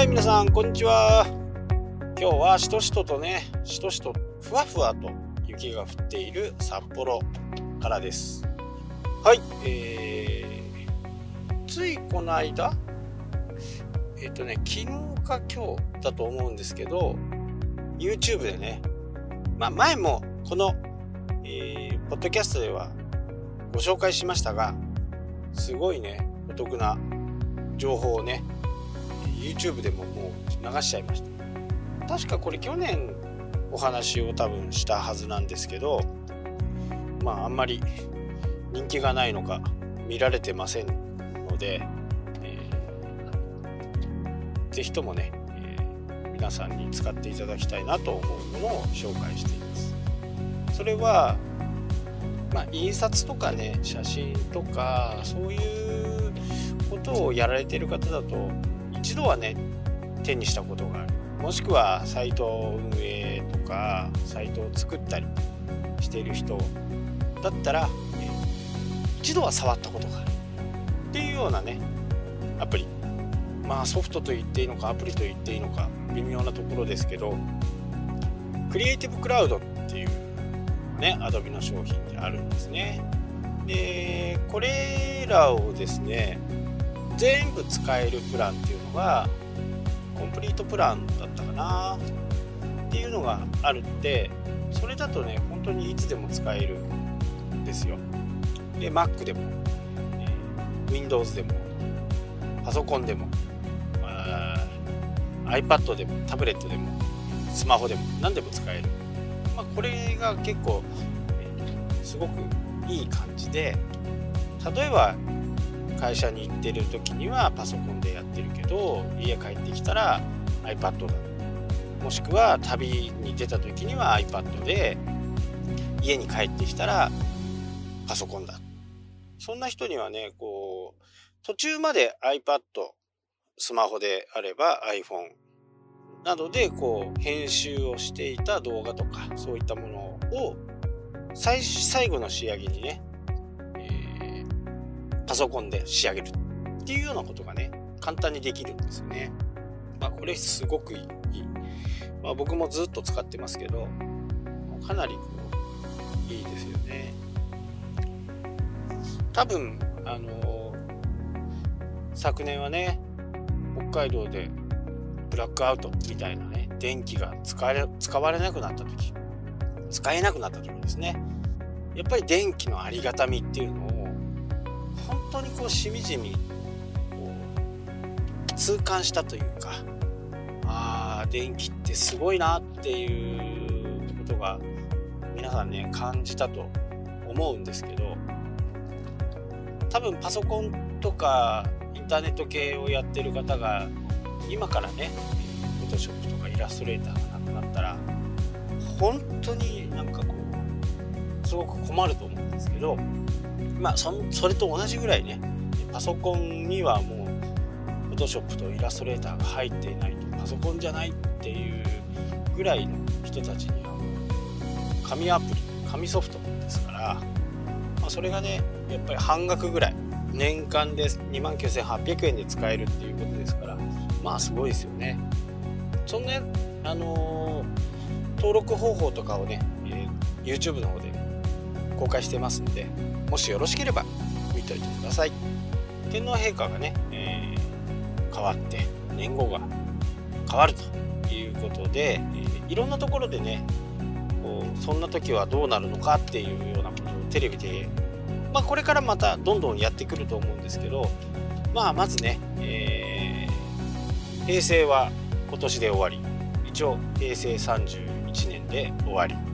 はい皆さんこんにちは。今日はしとしととねしとしとふわふわと雪が降っている札幌からです。はいえー、ついこの間えっ、とね昨日か今日だと思うんですけど YouTube でねまあ前もこの、えー、ポッドキャストではご紹介しましたがすごいねお得な情報をね YouTube でももう流しちゃいました。確かこれ去年お話を多分したはずなんですけどまああんまり人気がないのか見られてませんので、えー、ぜひともね、えー、皆さんに使っていただきたいなと思うものを紹介しています。それはまあ、印刷とかね写真とかそういうことをやられてる方だと一度はね手にしたことがある。もしくはサイト運営とかサイトを作ったりしている人だったら、え一度は触ったことがある。っていうようなねアプリ。まあソフトと言っていいのかアプリと言っていいのか微妙なところですけどクリエイティブクラウドっていうね Adobe の商品であるんですね。でこれらをですね全部使えるプランっていうのがコンプリートプランだったかな。っていうのがあるってそれだとね本当にいつでも使えるんですよ。で Mac でも、え、Windows でもパソコンでも iPad でもタブレットでもスマホでも何でも使える、まあ、これが結構、え、すごくいい感じで例えば会社に行ってる時にはパソコンでやってるけど家帰ってきたら iPad だ。もしくは旅に出た時には iPad で家に帰ってきたらパソコンだ。そんな人にはねこう途中まで iPad スマホであれば iPhone などでこう編集をしていた動画とかそういったものを最最後の仕上げにねパソコンで仕上げるっていうようなことがね簡単にできるんですよね。まあ、これすごくいい。まあ、僕もずっと使ってますけどかなりこういいですよね。多分あの昨年はね北海道でブラックアウトみたいなね電気が使れ使われなくなった時使えなくなった時ですねやっぱり電気のありがたみっていうのを当にこうしみじみこう痛感したというかああ電気ってすごいなっていうことが皆さんね感じたと思うんですけど多分パソコンとかインターネット系をやってる方が今からねフォトショップとかイラストレーターがなくなったら本当になんかこうすごく困ると思うんですけどまあそそれと同じぐらいね。パソコンにはもう Photoshop とイラストレーターが入っていないと。パソコンじゃないっていうぐらいの人たちには紙アプリ紙ソフトですから、まあ、それがねやっぱり半額ぐらい。年間で2万9800円で使えるっていうことですからまあすごいですよね。そんなあのー、登録方法とかをね、えー、YouTube の方で公開してますんでもしよろしければ見といてください。天皇陛下がね、えー、変わって年号が変わるということで、えー、いろんなところでねこうそんな時はどうなるのかっていうようなことをテレビで、まあ、これからまたどんどんやってくると思うんですけどまあまずね、えー、平成は今年で終わり。一応平成31年で終わり。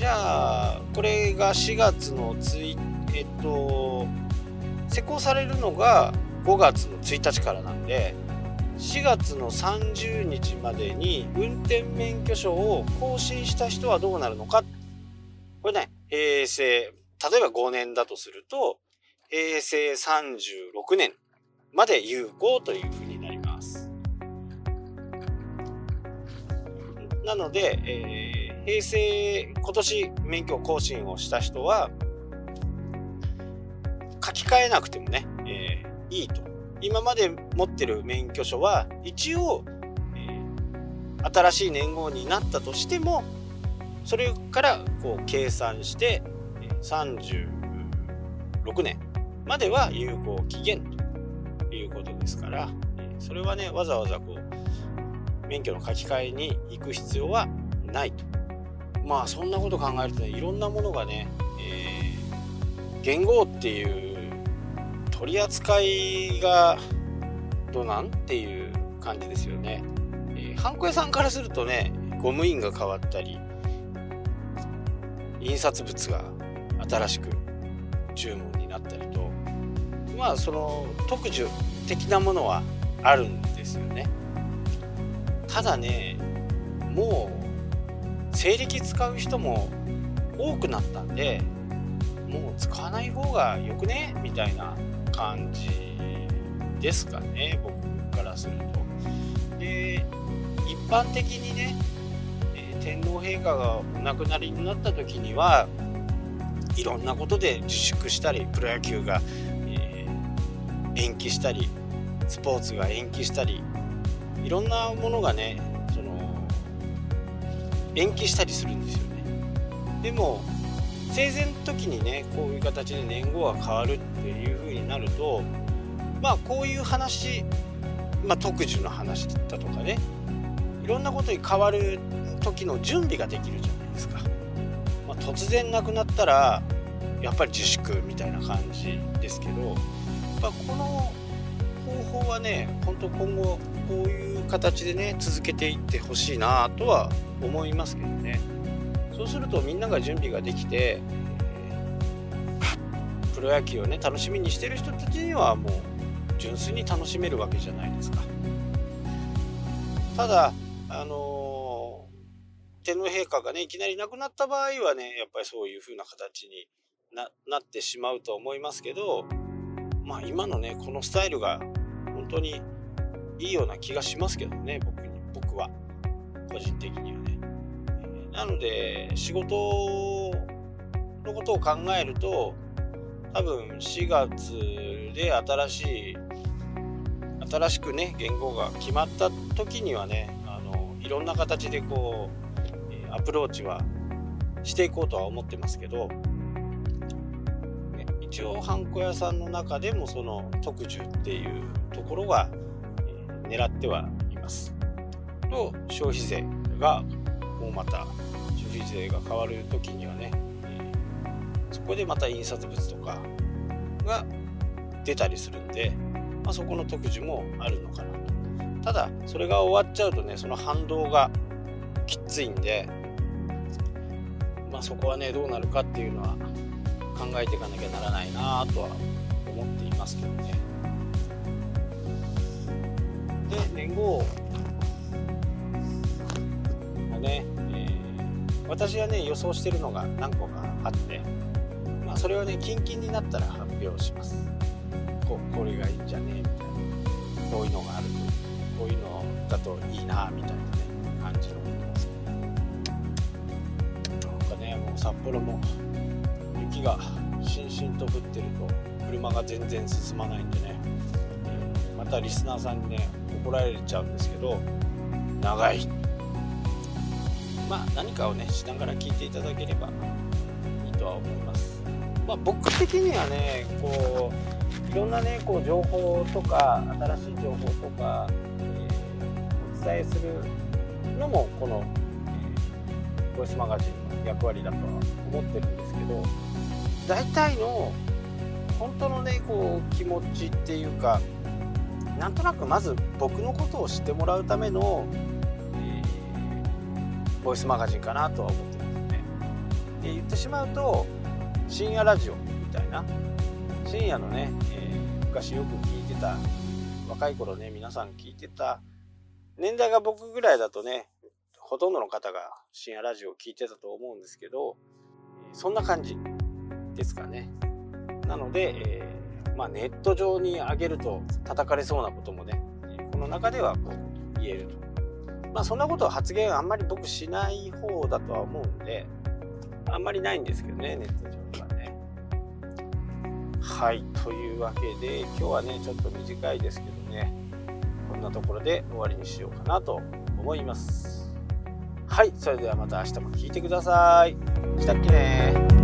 じゃあこれが4月の1えっと施行されるのが5月の1日からなんで4月の30日までに運転免許証を更新した人はどうなるのか。これね平成例えば5年だとすると平成36年まで有効というふうになります。なので、えー、平成今年免許更新をした人は書き換えなくてもね、えー、いいと。今まで持ってる免許証は一応、えー、新しい年号になったとしてもそれからこう計算して36年までは有効期限ということですからそれはねわざわざこう免許の書き換えに行く必要はないと。まあそんなこと考えるとねいろんなものがね、えー、元号っていう取り扱いがどなんっていう感じですよね。えー、ハンコ屋さんからするとねゴム印が変わったり印刷物が新しく注文になったりとまあその特需的なものはあるんですよね。ただねもう西暦使う人も多くなったんでもう使わない方がよくね？みたいな感じですかね僕からすると。で一般的にね、天皇陛下がお亡くなりになった時にはいろんなことで自粛したりプロ野球が、えー、延期したりスポーツが延期したりいろんなものがね延期したりするんですよね。でも生前の時にねこういう形で年号が変わるっていう風になるとまあこういう話まあ特需の話だったとかねいろんなことに変わる時の準備ができるじゃないですか、まあ、突然なくなったらやっぱり自粛みたいな感じですけど、まあ、この法はね本当今後こういう形でね続けていってほしいなとは思いますけどね。そうするとみんなが準備ができて、プロ野球をね楽しみにしてる人たちにはもう純粋に楽しめるわけじゃないですか。ただあのー、天皇陛下がねいきなり亡くなった場合はねやっぱりそういう風な形になってしまうと思いますけどまあ今のねこのスタイルが当にいいような気がしますけどね僕に僕は個人的にはね。なので仕事のことを考えると多分4月で新しい新しくね言語が決まった時にはねあのいろんな形でこうアプローチはしていこうとは思ってますけど一応ハンコ屋さんの中でもその特需っていうところは、え狙ってはいます。と消費税がもうまた消費税が変わる時にはね、そこでまた印刷物とかが出たりするんで、まあ、そこの特需もあるのかなと。ただそれが終わっちゃうとねその反動がきついんでまあそこはねどうなるかっていうのは考えていかなきゃならないなとは思っていますけどね。で年号もね、えー、私はね予想してるのが何個かあって、まあ、それをね近々になったら発表します。ここれがいいんじゃねみたいなこういうのがあるこういうのだといいなみたいなね感じのことですなんかねもう札幌も雪がしんしんと降ってると車が全然進まないんでね、えー、またリスナーさんにね怒られちゃうんですけど長い。まあ何かをねしながら聞いていただければいいとは思います。まあ僕的にはねこういろんなねこう情報とか新しい情報とか、えー、お伝えするのもこの、ボイスマガジンの役割だとは思ってるん。ですけど大体の本当のねこう気持ちっていうかなん。となくまず僕のことを知ってもらうための、えー、ボイスマガジンかなとは思ってますね。で言ってしまうと深夜ラジオみたいな深夜のね、えー、昔よく聞いてた若い頃ね皆さん。聞いてた年代が僕ぐらいだとねほとんどの方が深夜ラジオを聞いてたと思うんですけどそんな感じですかね。なので、えー、まあ、ネット上に上げると叩かれそうなこともねこの中ではこう言えると。まあそんなことは発言あんまり僕しない方だとは思うんであんまりないんですけどねネット上ではね。はいというわけで今日はねちょっと短いですけどねこんなところで終わりにしようかなと思いますはいそれではまた明日も聞いてください。したっけね